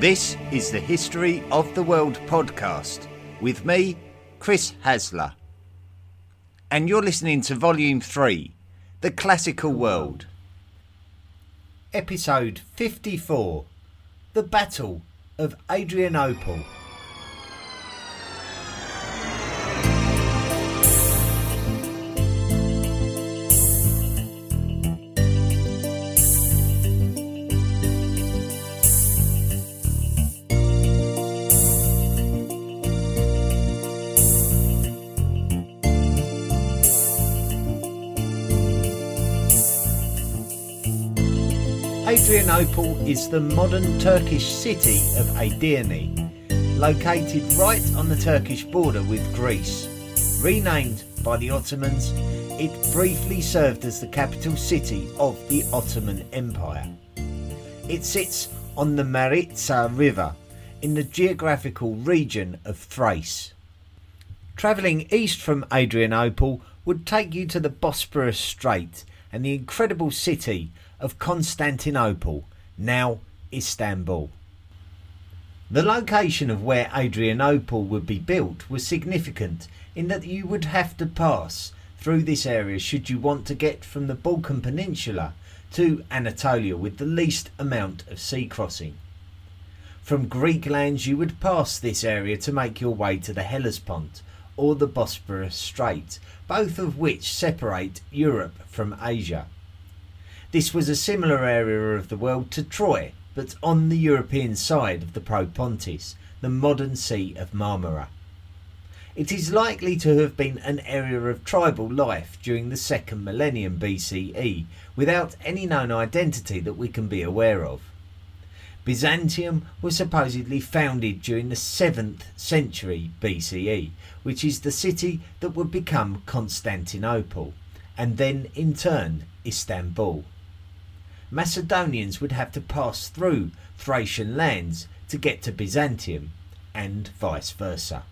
This is the History of the World podcast with me, Chris Hasler. And you're listening to Volume 3 The Classical World. Episode 54 The Battle of Adrianople. Adrianople is the modern Turkish city of Edirne, located right on the Turkish border with Greece. Renamed by the Ottomans, it briefly served as the capital city of the Ottoman Empire. It sits on the Maritsa River in the geographical region of Thrace. Travelling east from Adrianople would take you to the Bosporus Strait and the incredible city of Constantinople, now Istanbul. The location of where Adrianople would be built was significant in that you would have to pass through this area should you want to get from the Balkan Peninsula to Anatolia with the least amount of sea crossing. From Greek lands you would pass this area to make your way to the Hellespont or the Bosporus Strait, both of which separate Europe from Asia. This was a similar area of the world to Troy, but on the European side of the Propontis, the modern Sea of Marmara. It is likely to have been an area of tribal life during the second millennium BCE, without any known identity that we can be aware of. Byzantium was supposedly founded during the 7th century BCE, which is the city that would become Constantinople, and then in turn Istanbul. Macedonians would have to pass through Thracian lands to get to Byzantium, and vice versa.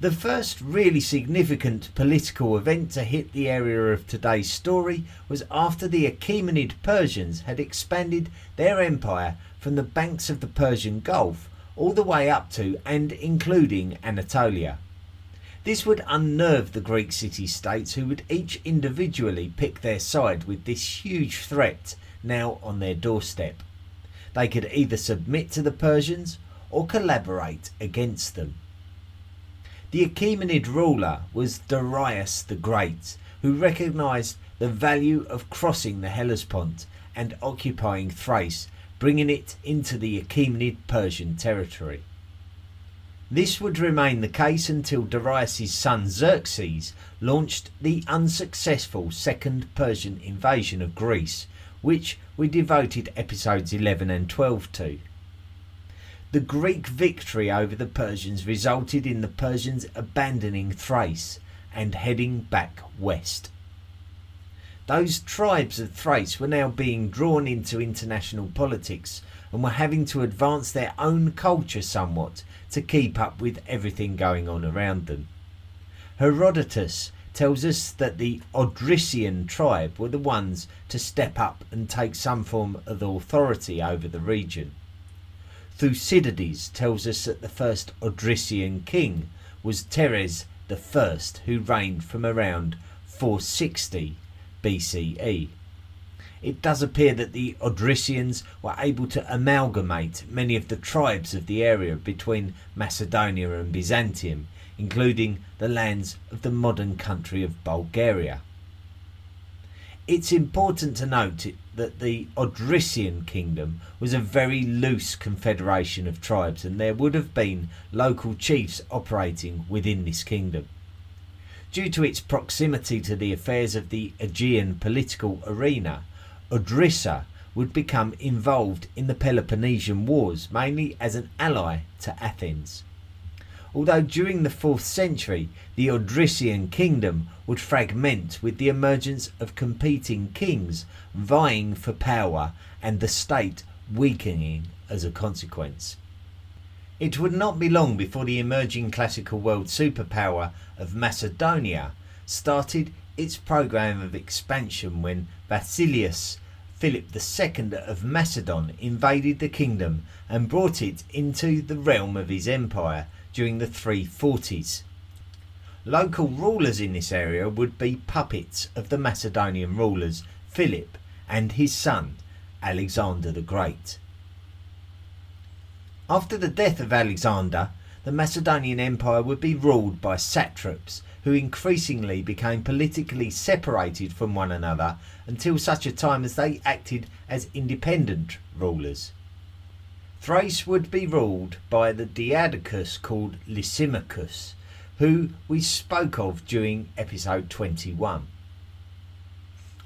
The first really significant political event to hit the area of today's story was after the Achaemenid Persians had expanded their empire from the banks of the Persian Gulf all the way up to and including Anatolia. This would unnerve the Greek city states, who would each individually pick their side with this huge threat now on their doorstep. They could either submit to the Persians or collaborate against them. The Achaemenid ruler was Darius the Great, who recognised the value of crossing the Hellespont and occupying Thrace, bringing it into the Achaemenid Persian territory. This would remain the case until Darius' son Xerxes launched the unsuccessful Second Persian invasion of Greece, which we devoted episodes 11 and 12 to. The Greek victory over the Persians resulted in the Persians abandoning Thrace and heading back west. Those tribes of Thrace were now being drawn into international politics and were having to advance their own culture somewhat to keep up with everything going on around them. Herodotus tells us that the Odrysian tribe were the ones to step up and take some form of authority over the region. Thucydides tells us that the first Odrysian king was Teres I, who reigned from around 460 BCE it does appear that the Odrysians were able to amalgamate many of the tribes of the area between Macedonia and Byzantium, including the lands of the modern country of Bulgaria. It's important to note that the Odrysian kingdom was a very loose confederation of tribes, and there would have been local chiefs operating within this kingdom. Due to its proximity to the affairs of the Aegean political arena, Odryssa would become involved in the Peloponnesian Wars, mainly as an ally to Athens. Although during the 4th century the Odrysian kingdom would fragment with the emergence of competing kings vying for power and the state weakening as a consequence. It would not be long before the emerging classical world superpower of Macedonia started its program of expansion when Basileus Philip II of Macedon invaded the kingdom and brought it into the realm of his empire during the 340s. Local rulers in this area would be puppets of the Macedonian rulers Philip and his son Alexander the Great. After the death of Alexander, the Macedonian Empire would be ruled by satraps who increasingly became politically separated from one another until such a time as they acted as independent rulers. Thrace would be ruled by the Diadochus called Lysimachus, who we spoke of during episode 21.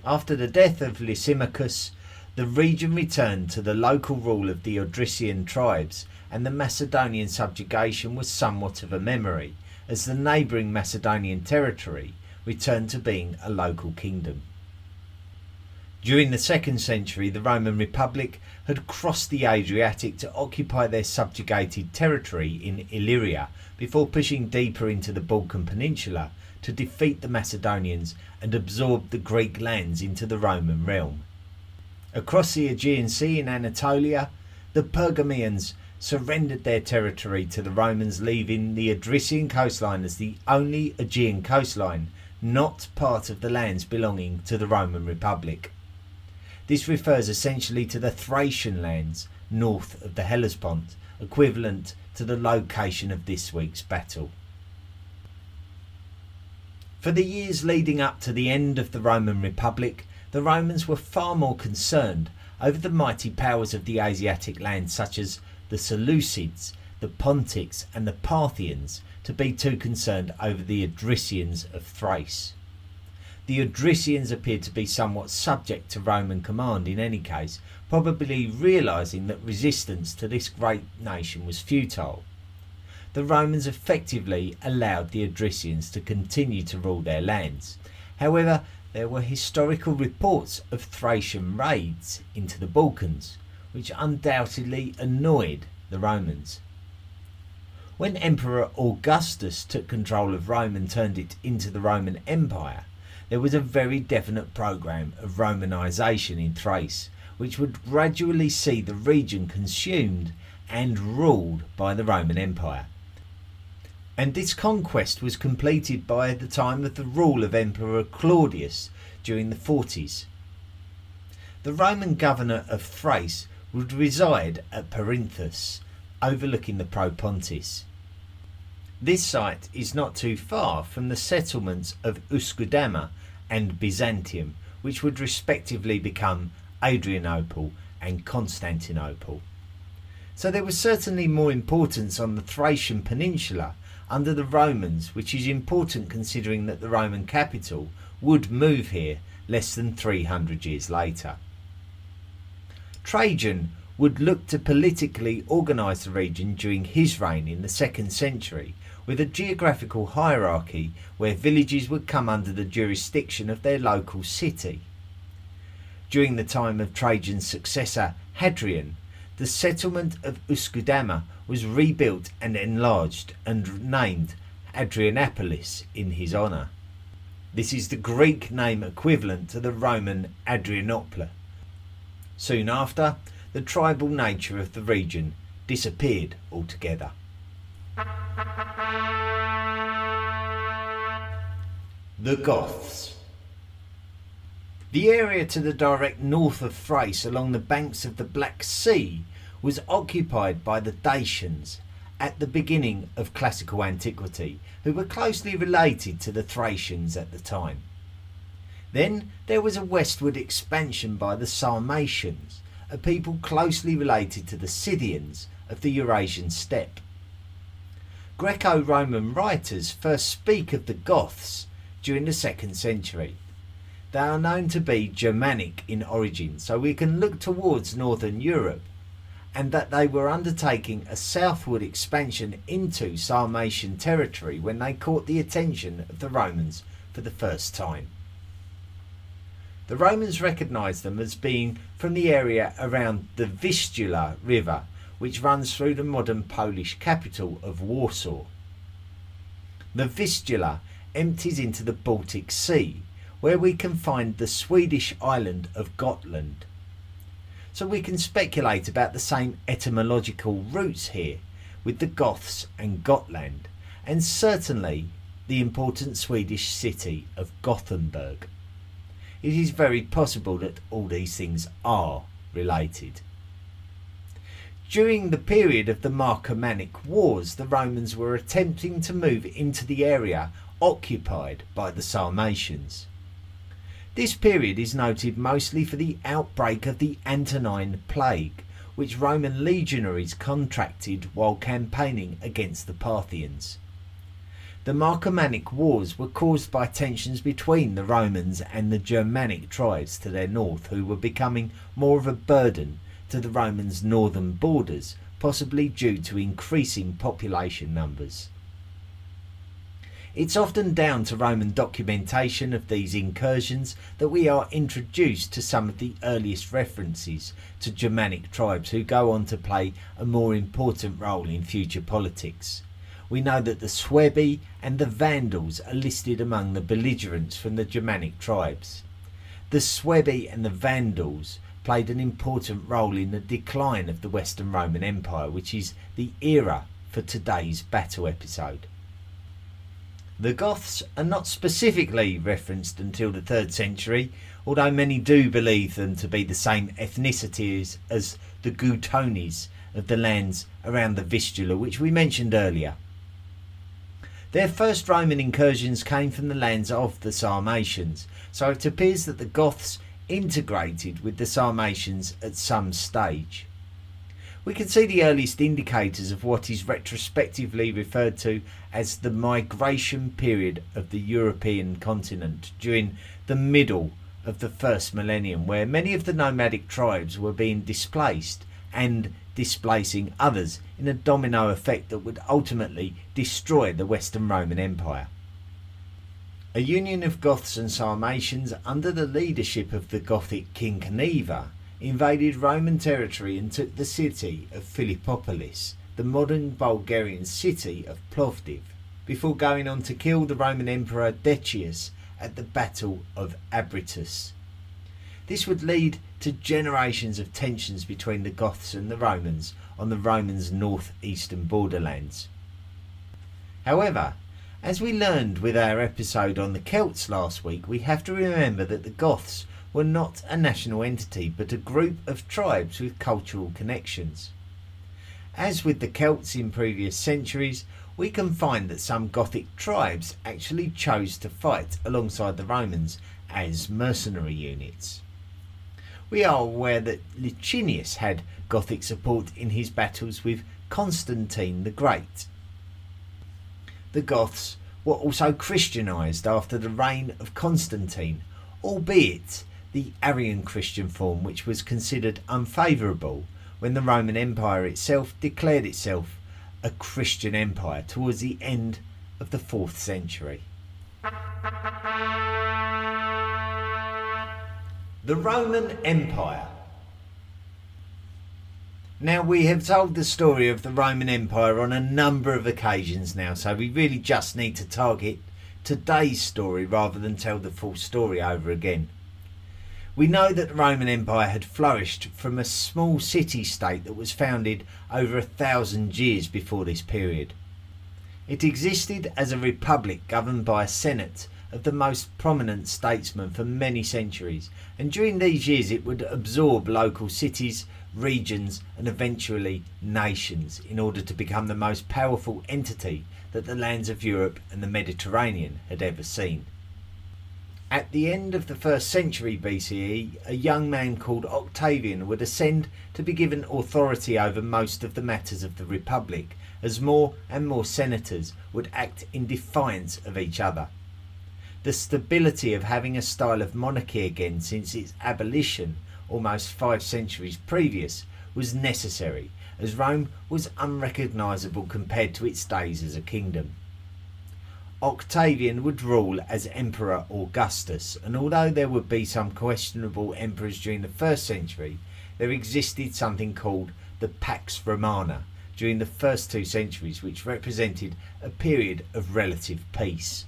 After the death of Lysimachus, the region returned to the local rule of the Odrysian tribes, and the Macedonian subjugation was somewhat of a memory, as the neighbouring Macedonian territory returned to being a local kingdom. During the second century, the Roman Republic had crossed the Adriatic to occupy their subjugated territory in Illyria before pushing deeper into the Balkan Peninsula to defeat the Macedonians and absorb the Greek lands into the Roman realm. Across the Aegean Sea in Anatolia, the Pergameans surrendered their territory to the Romans, leaving the Odrysian coastline as the only Aegean coastline not part of the lands belonging to the Roman Republic. This refers essentially to the Thracian lands north of the Hellespont, equivalent to the location of this week's battle. For the years leading up to the end of the Roman Republic, the Romans were far more concerned over the mighty powers of the Asiatic lands such as the Seleucids, the Pontics, and the Parthians to be too concerned over the Odrysians of Thrace. The Odrysians appeared to be somewhat subject to Roman command in any case, probably realizing that resistance to this great nation was futile. The Romans effectively allowed the Odrysians to continue to rule their lands. However, there were historical reports of Thracian raids into the Balkans, which undoubtedly annoyed the Romans. When Emperor Augustus took control of Rome and turned it into the Roman Empire, there was a very definite program of Romanization in Thrace, which would gradually see the region consumed and ruled by the Roman Empire. And this conquest was completed by the time of the rule of Emperor Claudius during the 40s. The Roman governor of Thrace would reside at Perinthus, overlooking the Propontis. This site is not too far from the settlements of Uskudama and Byzantium, which would respectively become Adrianople and Constantinople. So there was certainly more importance on the Thracian peninsula under the Romans, which is important considering that the Roman capital would move here less than 300 years later. Trajan would look to politically organise the region during his reign in the second century with a geographical hierarchy where villages would come under the jurisdiction of their local city. During the time of Trajan's successor Hadrian, the settlement of Uskudama was rebuilt and enlarged and named Adrianopolis in his honour. This is the Greek name equivalent to the Roman Adrianople. Soon after, the tribal nature of the region disappeared altogether. The Goths. The area to the direct north of Thrace along the banks of the Black Sea was occupied by the Dacians at the beginning of classical antiquity, who were closely related to the Thracians at the time. Then there was a westward expansion by the Sarmatians, a people closely related to the Scythians of the Eurasian steppe. Greco Roman writers first speak of the Goths during the second century. They are known to be Germanic in origin, so we can look towards northern Europe, and that they were undertaking a southward expansion into Sarmatian territory when they caught the attention of the Romans for the first time. The Romans recognised them as being from the area around the Vistula River, which runs through the modern Polish capital of Warsaw. The Vistula empties into the Baltic Sea, where we can find the Swedish island of Gotland. so we can speculate about the same etymological roots here with the Goths and Gotland, and certainly the important Swedish city of Gothenburg. It is very possible that all these things are related. During the period of the Marcomannic Wars, the Romans were attempting to move into the area occupied by the Sarmatians. This period is noted mostly for the outbreak of the Antonine Plague, which Roman legionaries contracted while campaigning against the Parthians. The Marcomannic Wars were caused by tensions between the Romans and the Germanic tribes to their north, who were becoming more of a burden to the Romans' northern borders, possibly due to increasing population numbers. It's often down to Roman documentation of these incursions that we are introduced to some of the earliest references to Germanic tribes who go on to play a more important role in future politics. We know that the Suebi and the Vandals are listed among the belligerents from the Germanic tribes. The Suebi and the Vandals played an important role in the decline of the Western Roman Empire, which is the era for today's battle episode. The Goths are not specifically referenced until the 3rd century, although many do believe them to be the same ethnicities as the Guttones of the lands around the Vistula, which we mentioned earlier. Their first Roman incursions came from the lands of the Sarmatians, so it appears that the Goths integrated with the Sarmatians at some stage. We can see the earliest indicators of what is retrospectively referred to as the migration period of the European continent during the middle of the first millennium, where many of the nomadic tribes were being displaced and displacing others in a domino effect that would ultimately destroy the Western Roman Empire. A union of Goths and Sarmatians under the leadership of the Gothic King Cniva invaded Roman territory and took the city of Philippopolis, the modern Bulgarian city of Plovdiv, before going on to kill the Roman Emperor Decius at the Battle of Abritus. This would lead to generations of tensions between the Goths and the Romans on the Romans' northeastern borderlands. However, as we learned with our episode on the Celts last week, we have to remember that the Goths were not a national entity but a group of tribes with cultural connections. As with the Celts in previous centuries, we can find that some Gothic tribes actually chose to fight alongside the Romans as mercenary units. We are aware that Licinius had Gothic support in his battles with Constantine the Great. The Goths were also Christianized after the reign of Constantine, albeit the Arian Christian form, which was considered unfavourable when the Roman Empire itself declared itself a Christian empire towards the end of the 4th century. The Roman Empire. Now, we have told the story of the Roman Empire on a number of occasions now, so we really just need to target today's story rather than tell the full story over again. We know that the Roman Empire had flourished from a small city state that was founded over a thousand years before this period. It existed as a republic governed by a senate of the most prominent statesmen for many centuries, and during these years it would absorb local cities, regions, and eventually nations in order to become the most powerful entity that the lands of Europe and the Mediterranean had ever seen. At the end of the first century BCE, a young man called Octavian would ascend to be given authority over most of the matters of the Republic, as more and more senators would act in defiance of each other. The stability of having a style of monarchy again since its abolition almost five centuries previous was necessary, as Rome was unrecognisable compared to its days as a kingdom. Octavian would rule as Emperor Augustus, and although there would be some questionable emperors during the first century, there existed something called the Pax Romana during the first two centuries, which represented a period of relative peace.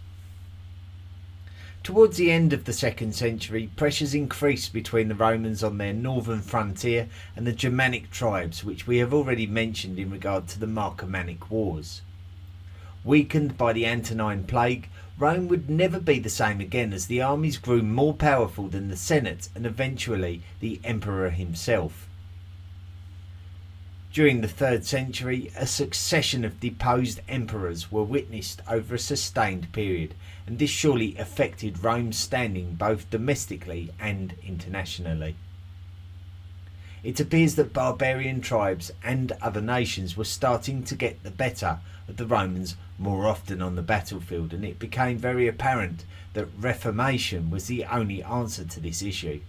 Towards the end of the second century, pressures increased between the Romans on their northern frontier and the Germanic tribes, which we have already mentioned in regard to the Marcomannic Wars. Weakened by the Antonine Plague, Rome would never be the same again as the armies grew more powerful than the Senate and eventually the Emperor himself. During the third century, a succession of deposed emperors were witnessed over a sustained period, and this surely affected Rome's standing both domestically and internationally. It appears that barbarian tribes and other nations were starting to get the better of the Romans more often on the battlefield, and it became very apparent that reformation was the only answer to this issue.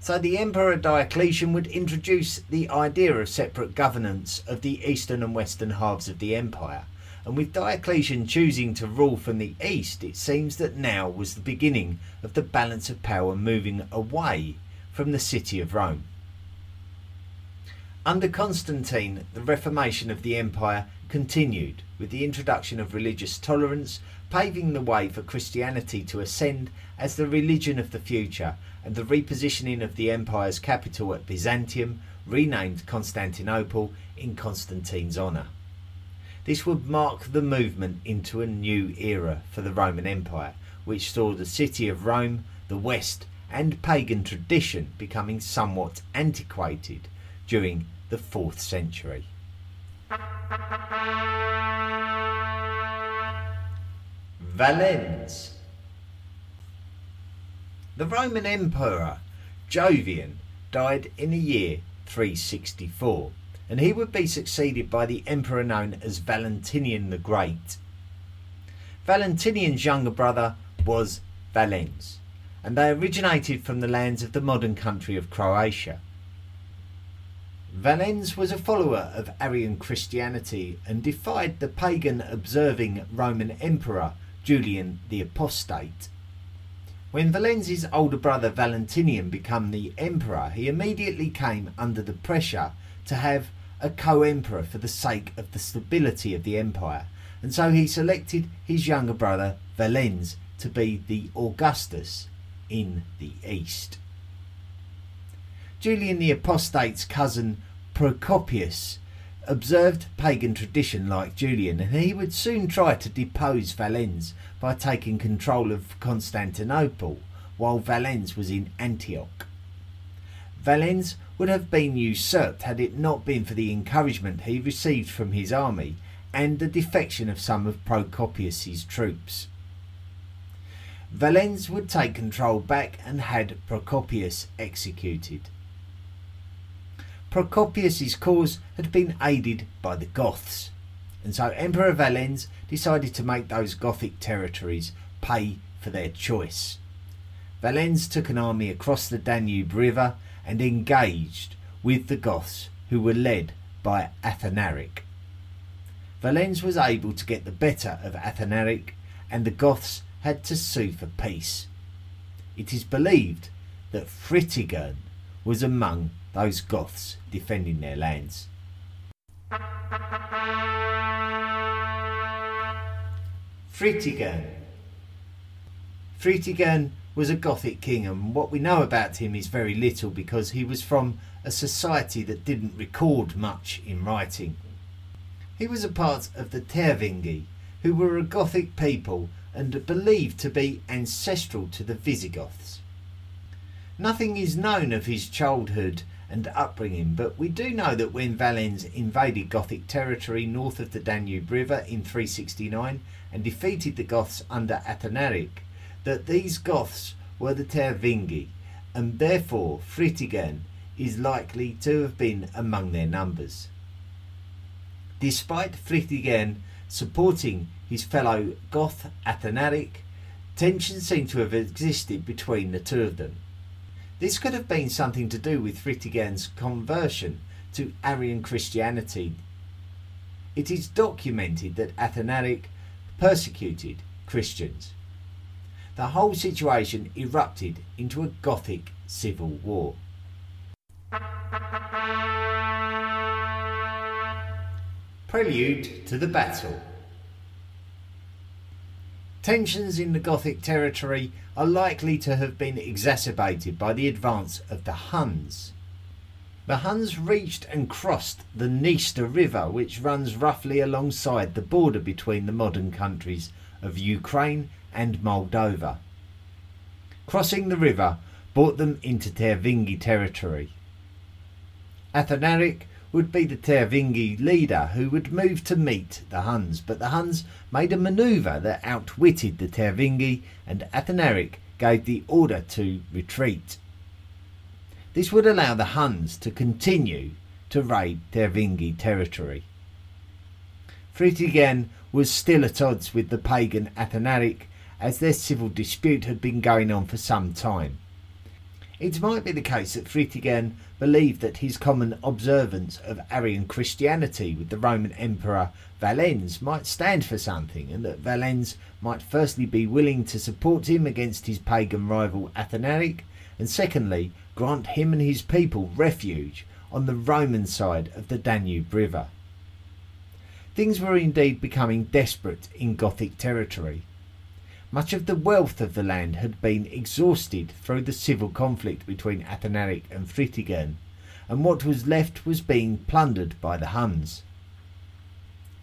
So the Emperor Diocletian would introduce the idea of separate governance of the eastern and western halves of the empire. And with Diocletian choosing to rule from the east, it seems that now was the beginning of the balance of power moving away from the city of Rome. Under Constantine, the reformation of the empire continued with the introduction of religious tolerance, paving the way for Christianity to ascend as the religion of the future and the repositioning of the empire's capital at Byzantium, renamed Constantinople in Constantine's honour. This would mark the movement into a new era for the Roman Empire, which saw the city of Rome, the West, and pagan tradition becoming somewhat antiquated during the 4th century. Valens the Roman Emperor Jovian died in the year 364, and he would be succeeded by the emperor known as Valentinian the Great. Valentinian's younger brother was Valens, and they originated from the lands of the modern country of Croatia. Valens was a follower of Arian Christianity and defied the pagan observing Roman Emperor Julian the Apostate. When Valens's older brother Valentinian became the emperor, he immediately came under the pressure to have a co-emperor for the sake of the stability of the empire, and so he selected his younger brother Valens to be the Augustus in the east. Julian the Apostate's cousin Procopius observed pagan tradition like Julian, and he would soon try to depose Valens by taking control of Constantinople while Valens was in Antioch. Valens would have been usurped had it not been for the encouragement he received from his army and the defection of some of Procopius's troops. Valens would take control back and had Procopius executed. Procopius's cause had been aided by the Goths, and so Emperor Valens decided to make those Gothic territories pay for their choice. Valens took an army across the Danube River and engaged with the Goths, who were led by Athanaric. Valens was able to get the better of Athanaric, and the Goths had to sue for peace. It is believed that Fritigern was among those Goths defending their lands. Fritigern. Fritigern was a Gothic king, and what we know about him is very little because he was from a society that didn't record much in writing. He was a part of the Tervingi, who were a Gothic people and believed to be ancestral to the Visigoths. Nothing is known of his childhood and upbringing, but we do know that when Valens invaded Gothic territory north of the Danube River in 369 and defeated the Goths under Athanaric, that these Goths were the Tervingi, and therefore Fritigern is likely to have been among their numbers. Despite Fritigern supporting his fellow Goth Athanaric, tension seemed to have existed between the two of them. This could have been something to do with Fritigern's conversion to Arian Christianity. It is documented that Athanaric persecuted Christians. The whole situation erupted into a Gothic civil war. Prelude to the battle. Tensions in the Gothic territory are likely to have been exacerbated by the advance of the Huns. The Huns reached and crossed the Dniester River, which runs roughly alongside the border between the modern countries of Ukraine and Moldova. Crossing the river brought them into Tervingi territory. Athanaric would be the Tervingi leader who would move to meet the Huns, but the Huns made a manoeuvre that outwitted the Tervingi and Athanaric gave the order to retreat. This would allow the Huns to continue to raid Tervingi territory. Fritigern was still at odds with the pagan Athanaric as their civil dispute had been going on for some time. It might be the case that Fritigern believed that his common observance of Arian Christianity with the Roman Emperor Valens might stand for something, and that Valens might firstly be willing to support him against his pagan rival Athanaric, and secondly grant him and his people refuge on the Roman side of the Danube River. Things were indeed becoming desperate in Gothic territory. Much of the wealth of the land had been exhausted through the civil conflict between Athanaric and Fritigern, and what was left was being plundered by the Huns.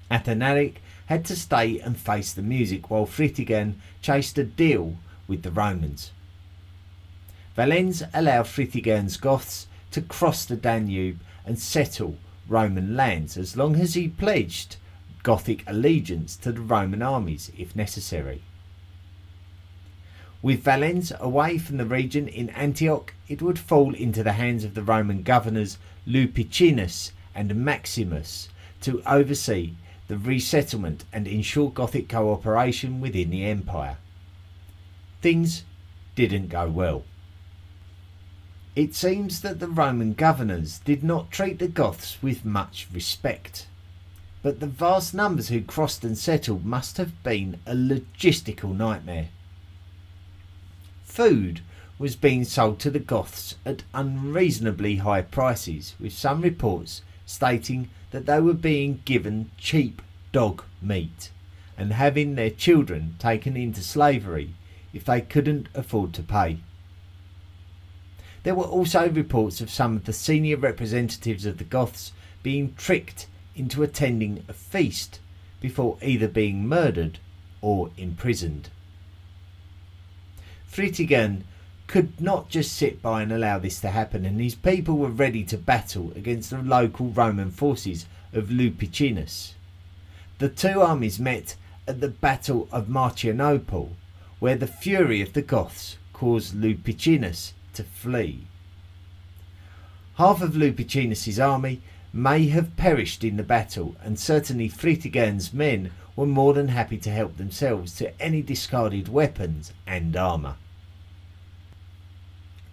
Athanaric had to stay and face the music while Fritigern chased a deal with the Romans. Valens allowed Fritigern's Goths to cross the Danube and settle Roman lands as long as he pledged Gothic allegiance to the Roman armies if necessary. With Valens away from the region in Antioch, it would fall into the hands of the Roman governors Lupicinus and Maximus to oversee the resettlement and ensure Gothic cooperation within the empire. Things didn't go well. It seems that the Roman governors did not treat the Goths with much respect, but the vast numbers who crossed and settled must have been a logistical nightmare food was being sold to the Goths at unreasonably high prices, with some reports stating that they were being given cheap dog meat and having their children taken into slavery if they couldn't afford to pay. There were also reports of some of the senior representatives of the Goths being tricked into attending a feast before either being murdered or imprisoned. Fritigern could not just sit by and allow this to happen, and his people were ready to battle against the local Roman forces of Lupicinus. The two armies met at the Battle of Marcianople, where the fury of the Goths caused Lupicinus to flee. Half of Lupicinus's army may have perished in the battle, and certainly Fritigern's men were more than happy to help themselves to any discarded weapons and armour.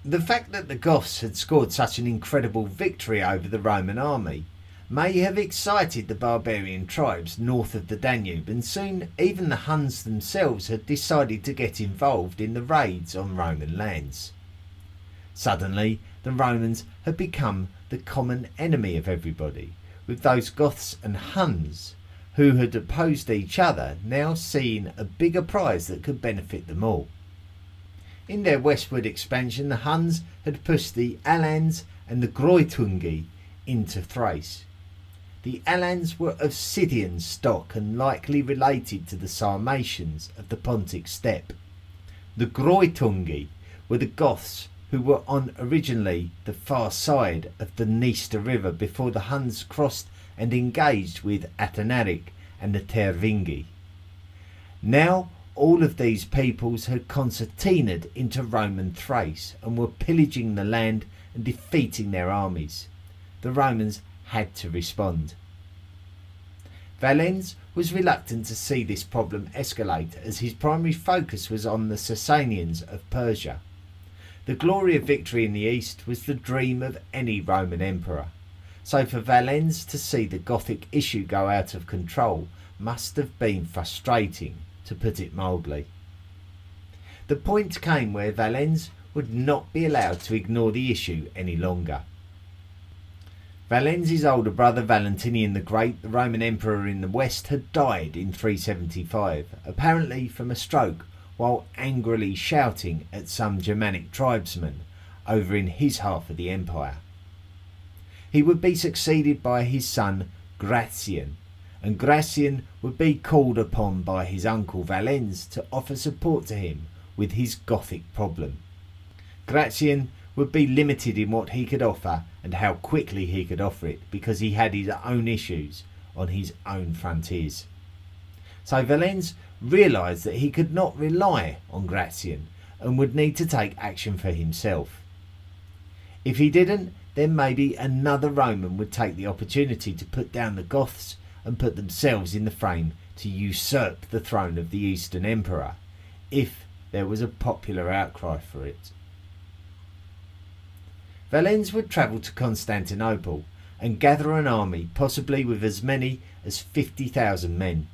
The fact that the Goths had scored such an incredible victory over the Roman army may have excited the barbarian tribes north of the Danube, and soon even the Huns themselves had decided to get involved in the raids on Roman lands. Suddenly, the Romans had become the common enemy of everybody, with those Goths and Huns who had opposed each other now seeing a bigger prize that could benefit them all. In their westward expansion, the Huns had pushed the Alans and the Greuthungi into Thrace. The Alans were of Scythian stock and likely related to the Sarmatians of the Pontic steppe. The Greuthungi were the Goths who were on originally the far side of the Dniester River before the Huns crossed and engaged with Athanaric and the Tervingi. Now all of these peoples had concertinaed into Roman Thrace and were pillaging the land and defeating their armies. The Romans had to respond. Valens was reluctant to see this problem escalate as his primary focus was on the Sasanians of Persia. The glory of victory in the east was the dream of any Roman emperor. So for Valens to see the Gothic issue go out of control must have been frustrating to put it mildly. The point came where Valens would not be allowed to ignore the issue any longer. Valens's older brother Valentinian the Great, the Roman Emperor in the West, had died in 375, apparently from a stroke, while angrily shouting at some Germanic tribesmen over in his half of the empire. He would be succeeded by his son Gratian, and Gratian would be called upon by his uncle Valens to offer support to him with his Gothic problem. Gratian would be limited in what he could offer and how quickly he could offer it because he had his own issues on his own frontiers. So Valens realised that he could not rely on Gratian and would need to take action for himself. If he didn't, then maybe another Roman would take the opportunity to put down the Goths and put themselves in the frame to usurp the throne of the Eastern Emperor, if there was a popular outcry for it. Valens would travel to Constantinople and gather an army, possibly with as many as 50,000 men.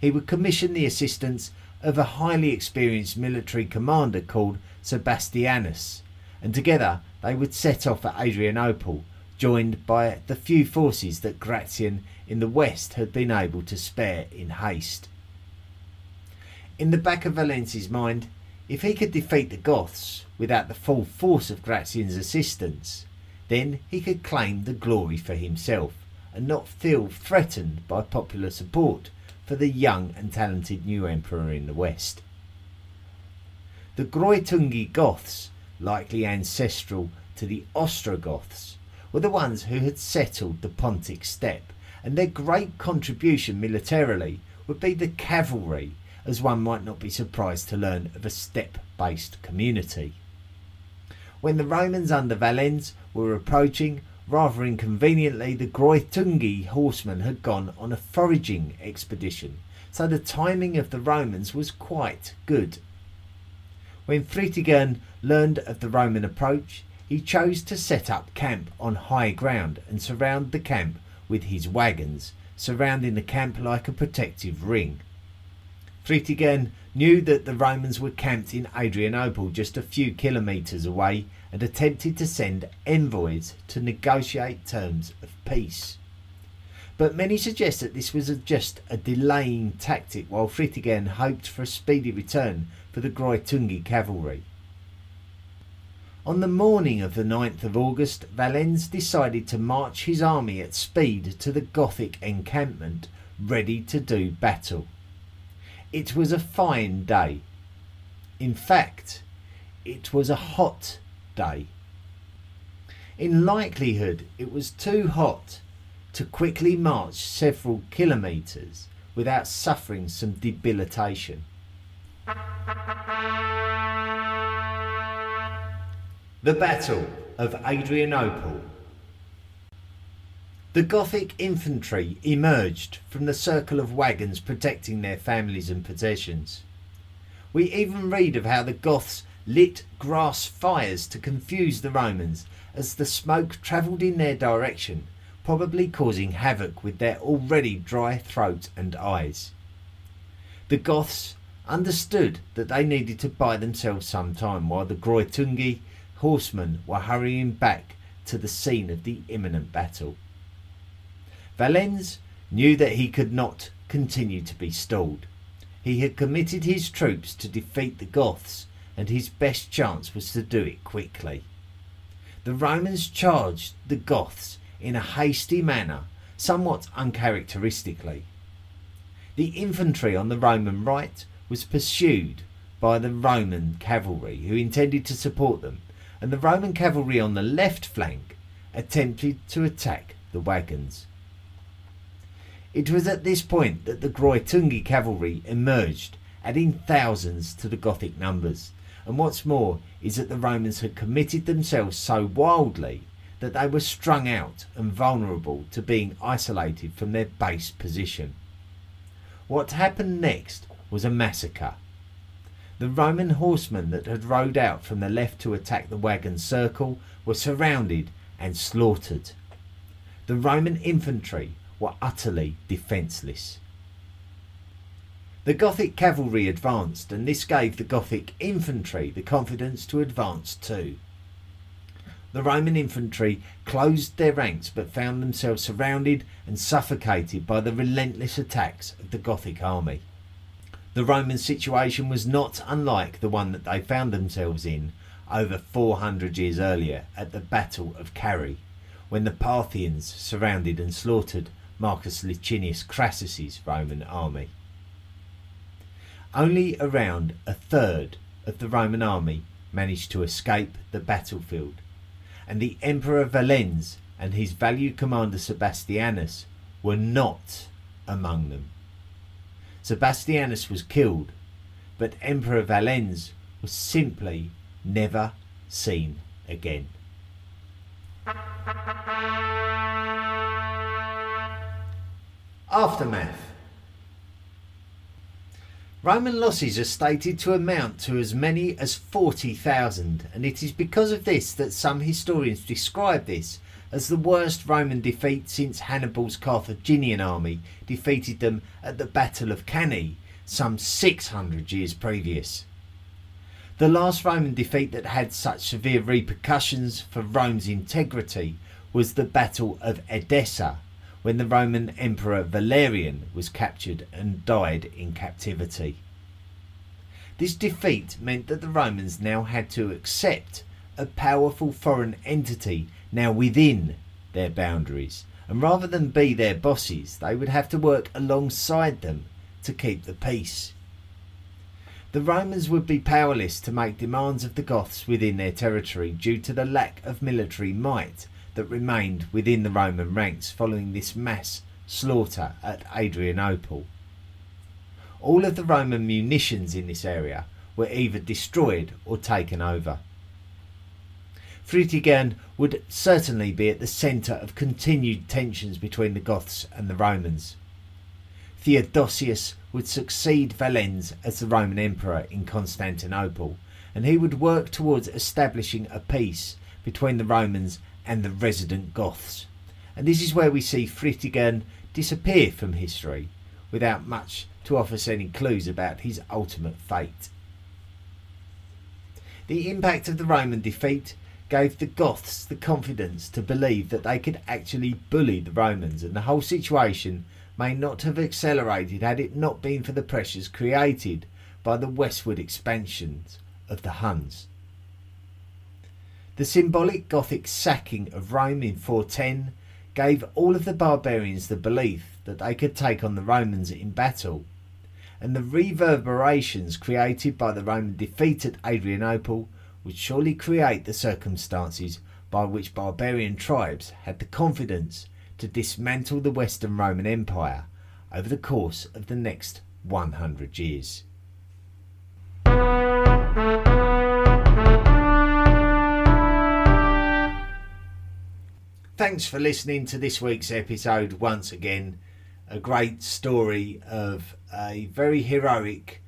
He would commission the assistance of a highly experienced military commander called Sebastianus, and together they would set off for Adrianople, joined by the few forces that Gratian in the west had been able to spare in haste. In the back of Valens's mind, if he could defeat the Goths without the full force of Gratian's assistance, then he could claim the glory for himself and not feel threatened by popular support for the young and talented new emperor in the west. The Greuthungi Goths, likely ancestral to the Ostrogoths, were the ones who had settled the Pontic steppe, and their great contribution militarily would be the cavalry as one might not be surprised to learn of a steppe based community. When the Romans under Valens were approaching, rather inconveniently, the Greuthungi horsemen had gone on a foraging expedition, so the timing of the Romans was quite good. When Fritigern learned of the Roman approach, he chose to set up camp on high ground and surround the camp with his wagons, surrounding the camp like a protective ring. Fritigern knew that the Romans were camped in Adrianople just a few kilometres away and attempted to send envoys to negotiate terms of peace. But many suggest that this was a, just a delaying tactic while Fritigern hoped for a speedy return for the Greuthungi cavalry. On the morning of the 9th of August, Valens decided to march his army at speed to the Gothic encampment, ready to do battle. It was a fine day. In fact, it was a hot day. In likelihood, it was too hot to quickly march several kilometres without suffering some debilitation. The Battle of Adrianople the Gothic infantry emerged from the circle of wagons protecting their families and possessions. We even read of how the Goths lit grass fires to confuse the Romans as the smoke travelled in their direction, probably causing havoc with their already dry throat and eyes. The Goths understood that they needed to buy themselves some time while the Greuthungi horsemen were hurrying back to the scene of the imminent battle. Valens knew that he could not continue to be stalled. He had committed his troops to defeat the Goths, and his best chance was to do it quickly. The Romans charged the Goths in a hasty manner, somewhat uncharacteristically. The infantry on the Roman right was pursued by the Roman cavalry, who intended to support them, and the Roman cavalry on the left flank attempted to attack the wagons. It was at this point that the Greuthungi cavalry emerged, adding thousands to the Gothic numbers. And what's more is that the Romans had committed themselves so wildly that they were strung out and vulnerable to being isolated from their base position. What happened next was a massacre. The Roman horsemen that had rode out from the left to attack the wagon circle were surrounded and slaughtered. The Roman infantry were utterly defenceless. The Gothic cavalry advanced, and this gave the Gothic infantry the confidence to advance too. the Roman infantry closed their ranks but found themselves surrounded and suffocated by the relentless attacks of the Gothic army. The Roman situation was not unlike the one that they found themselves in over 400 years earlier at the Battle of Carrhae, when the Parthians surrounded and slaughtered Marcus Licinius Crassus's Roman army. Only around a third of the Roman army managed to escape the battlefield, and the Emperor Valens and his valued commander Sebastianus were not among them. Sebastianus was killed, but Emperor Valens was simply never seen again. Aftermath Roman losses are stated to amount to as many as 40,000, and it is because of this that some historians describe this as the worst Roman defeat since Hannibal's Carthaginian army defeated them at the Battle of Cannae some 600 years previous. The last Roman defeat that had such severe repercussions for Rome's integrity was the Battle of Edessa when the Roman Emperor Valerian was captured and died in captivity. This defeat meant that the Romans now had to accept a powerful foreign entity now within their boundaries, and rather than be their bosses, they would have to work alongside them to keep the peace. The Romans would be powerless to make demands of the Goths within their territory due to the lack of military might that remained within the Roman ranks following this mass slaughter at Adrianople. All of the Roman munitions in this area were either destroyed or taken over. Fritigern would certainly be at the centre of continued tensions between the Goths and the Romans. Theodosius would succeed Valens as the Roman Emperor in Constantinople, and he would work towards establishing a peace between the Romans and the resident Goths. And this is where we see Fritigern disappear from history without much to offer us any clues about his ultimate fate. The impact of the Roman defeat gave the Goths the confidence to believe that they could actually bully the Romans, and the whole situation may not have accelerated had it not been for the pressures created by the westward expansions of the Huns. The symbolic Gothic sacking of Rome in 410 gave all of the barbarians the belief that they could take on the Romans in battle, and the reverberations created by the Roman defeat at Adrianople would surely create the circumstances by which barbarian tribes had the confidence to dismantle the Western Roman Empire over the course of the next 100 years. Thanks for listening to this week's episode once again. A great story of a very heroic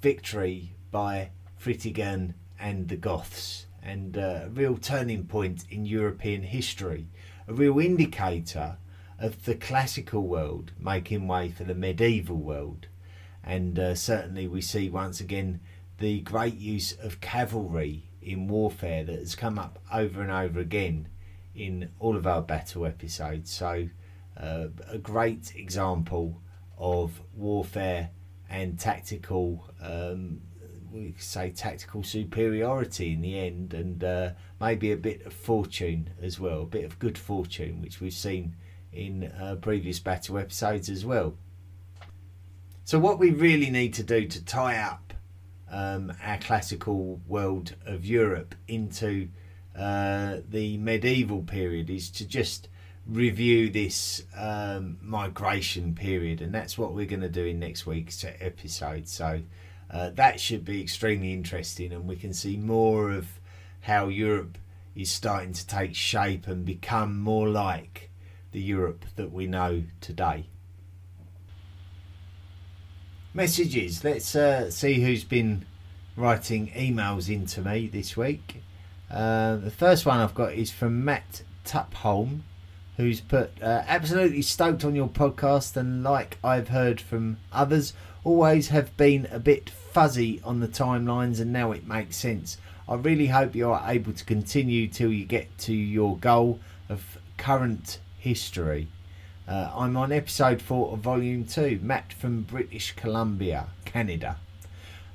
victory by Fritigern and the Goths, and a real turning point in European history, a real indicator of the classical world making way for the medieval world. And uh, certainly, we see once again the great use of cavalry in warfare that has come up over and over again in all of our battle episodes. So, uh, a great example of warfare and tactical, um, we say tactical superiority in the end, and uh, maybe a bit of fortune as well, a bit of good fortune, which we've seen in uh, previous battle episodes as well. So, what we really need to do to tie up um, our classical world of Europe into uh, the medieval period is to just review this um, migration period, and that's what we're going to do in next week's episode. So uh, that should be extremely interesting, and we can see more of how Europe is starting to take shape and become more like the Europe that we know today. Messages. Let's uh, see who's been writing emails into me this week. Uh, the first one I've got is from Matt Tupholm, who's put uh, absolutely stoked on your podcast, and like I've heard from others, always have been a bit fuzzy on the timelines, and now it makes sense. I really hope you are able to continue till you get to your goal of current history. Uh, I'm on episode 4 of volume 2, Matt from British Columbia, Canada.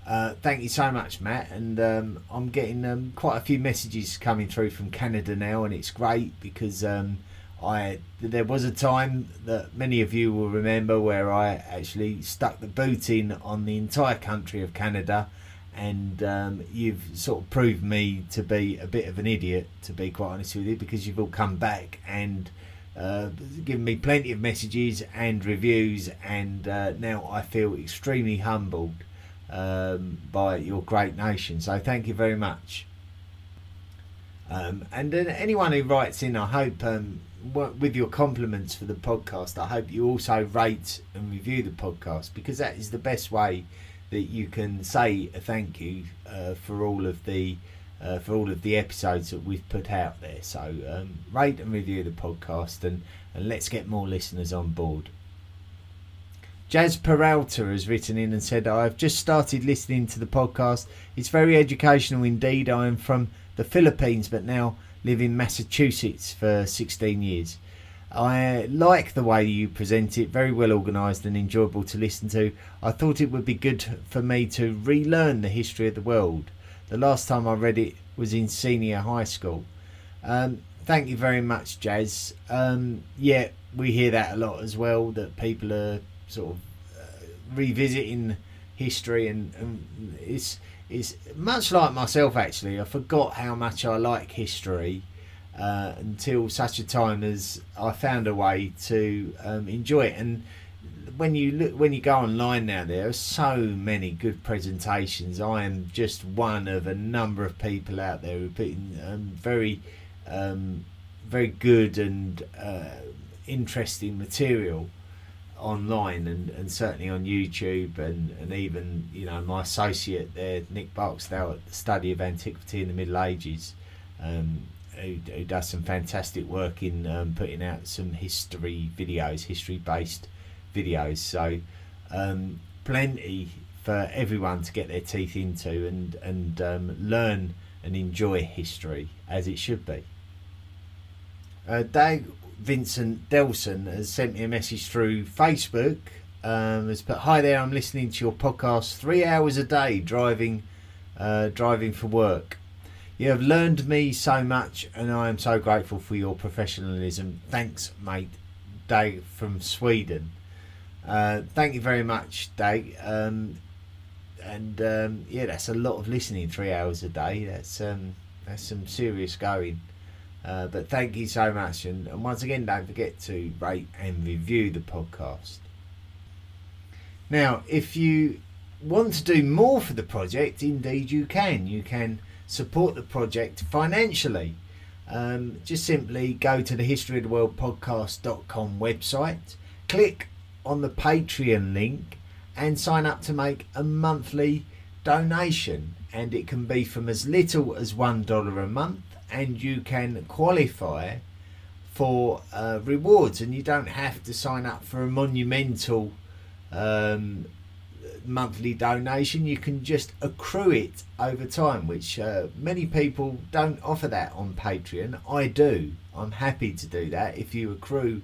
Uh, thank you so much, Matt. And um, I'm getting um, quite a few messages coming through from Canada now, and it's great because um, I there was a time that many of you will remember where I actually stuck the boot in on the entire country of Canada, and um, you've sort of proved me to be a bit of an idiot, to be quite honest with you, because you've all come back and. Uh, given me plenty of messages and reviews, and uh, now I feel extremely humbled um, by your great nation. So thank you very much. Um, and anyone who writes in, I hope um, with your compliments for the podcast, I hope you also rate and review the podcast because that is the best way that you can say a thank you uh, for all of the uh, for all of the episodes that we've put out there. So um, rate and review the podcast and, and let's get more listeners on board. Jazz Peralta has written in and said, I've just started listening to the podcast. It's very educational indeed. I am from the Philippines but now live in Massachusetts for 16 years. I like the way you present it, very well organised and enjoyable to listen to. I thought it would be good for me to relearn the history of the world. The last time I read it was in senior high school. Um, thank you very much, Jazz. Um, yeah, we hear that a lot as well, that people are sort of uh, revisiting history, and, and it's it's much like myself actually. I forgot how much I like history uh, until such a time as I found a way to um, enjoy it. And when you look, when you go online now, there are so many good presentations. I am just one of a number of people out there who put in um, very, um, very good and uh, interesting material online and, and certainly on YouTube and, and even you know my associate there Nick Barksdale at the Study of Antiquity in the Middle Ages um, who, who does some fantastic work in um, putting out some history videos history based videos. So um, plenty for everyone to get their teeth into and and um, learn and enjoy history as it should be. Uh, Dave Vincent Delson has sent me a message through Facebook. Um, has put, "Hi there, I'm listening to your podcast three hours a day driving, uh, driving for work. You have learned me so much, and I am so grateful for your professionalism. Thanks, mate. Dave from Sweden. Uh, thank you very much, Dave. Um, and um, yeah, that's a lot of listening. Three hours a day. That's um, that's some serious going." Uh, but thank you so much. And, and once again, don't forget to rate and review the podcast. Now, if you want to do more for the project, indeed you can. You can support the project financially. Um, just simply go to the History of the World podcast.com website, click on the Patreon link, and sign up to make a monthly donation. And it can be from as little as $1 a month and you can qualify for uh, rewards and you don't have to sign up for a monumental um, monthly donation. You can just accrue it over time which uh, many people don't offer that on patreon. I do. I'm happy to do that. If you accrue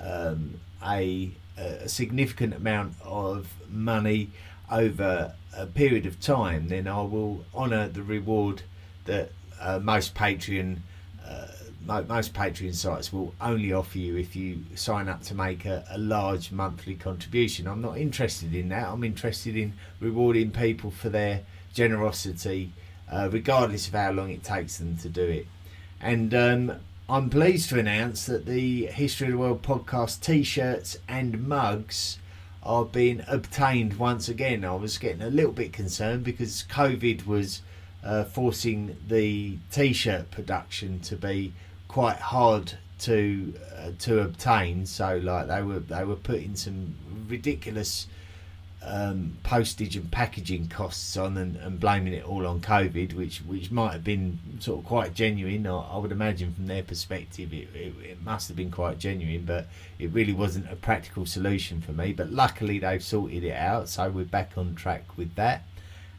um, a, a significant amount of money over a period of time then i will honor the reward that uh, most Patreon uh, most Patreon sites will only offer you if you sign up to make a, a, large monthly contribution. I'm not interested in that. I'm interested in rewarding people for their generosity, uh, regardless of how long it takes them to do it. And um, I'm pleased to announce that the History of the World podcast t shirts and mugs are being obtained once again. I was getting a little bit concerned because COVID was uh, forcing the t-shirt production to be quite hard to uh, to obtain. So like they were they were putting some ridiculous um, postage and packaging costs on and, and, blaming it all on COVID, which which might have been sort of quite genuine. I, I would imagine from their perspective, it, it, it, must have been quite genuine, but it really wasn't a practical solution for me. But luckily, they've sorted it out, so we're back on track with that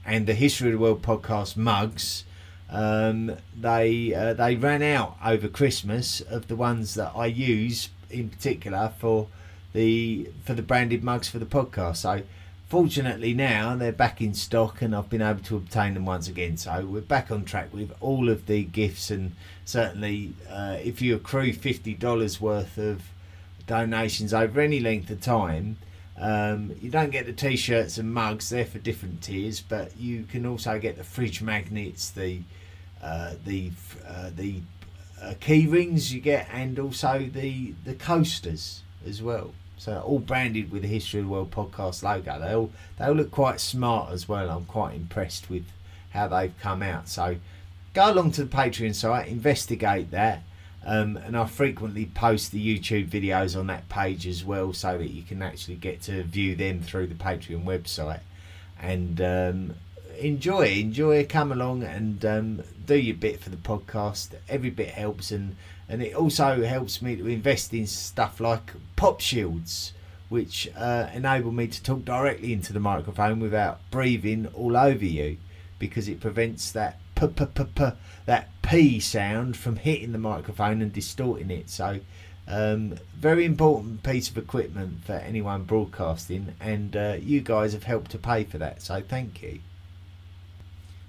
and the History of the World podcast mugs Um, they uh, they ran out over Christmas of the ones that I use in particular for the for the branded mugs for the podcast. So fortunately now they're back in stock and I've been able to obtain them once again. So we're back on track with all of the gifts and certainly uh, if you accrue fifty dollars worth of donations over any length of time. Um, you don't get the t-shirts and mugs; they're for different tiers. But you can also get the fridge magnets, the uh, the uh, the uh, key rings you get, and also the the coasters as well. So all branded with the History of the World podcast logo. They all they all look quite smart as well. I'm quite impressed with how they've come out. So go along to the Patreon site, investigate that. Um, and I frequently post the YouTube videos on that page as well, so that you can actually get to view them through the Patreon website. And um, enjoy, enjoy, come along and um, do your bit for the podcast. Every bit helps, and and it also helps me to invest in stuff like pop shields, which uh, enable me to talk directly into the microphone without breathing all over you, because it prevents that p p p p that p sound from hitting the microphone and distorting it. So. Um, very important piece of equipment for anyone broadcasting, and uh, you guys have helped to pay for that, so thank you.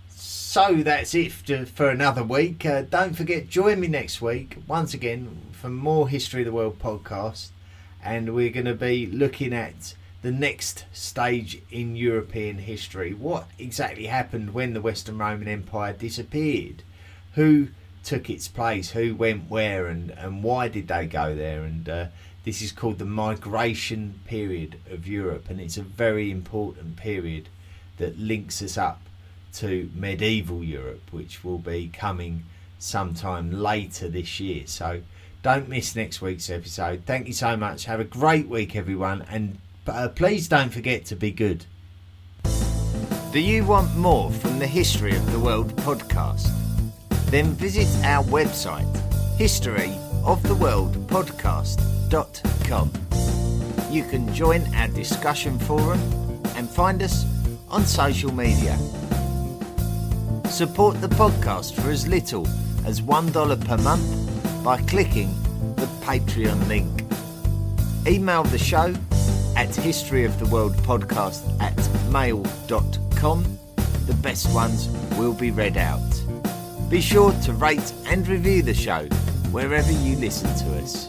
So that's it for another week. Uh, don't forget, join me next week once again for more History of the World podcast, and we're going to be looking at the next stage in European history. What exactly happened when the Western Roman Empire disappeared? Who took its place? Who went where? And, and why did they go there? And uh, this is called the migration period of Europe, and it's a very important period that links us up to medieval Europe, which will be coming sometime later this year. So don't miss next week's episode. Thank you so much. Have a great week, everyone, and uh, please don't forget to be good. Do you want more from the History of the World podcast? Then visit our website, historyoftheworldpodcast.com. You can join our discussion forum and find us on social media. Support the podcast for as little as $1 per month by clicking the Patreon link. Email the show at historyoftheworldpodcast at mail.com. The best ones will be read out. Be sure to rate and review the show wherever you listen to us.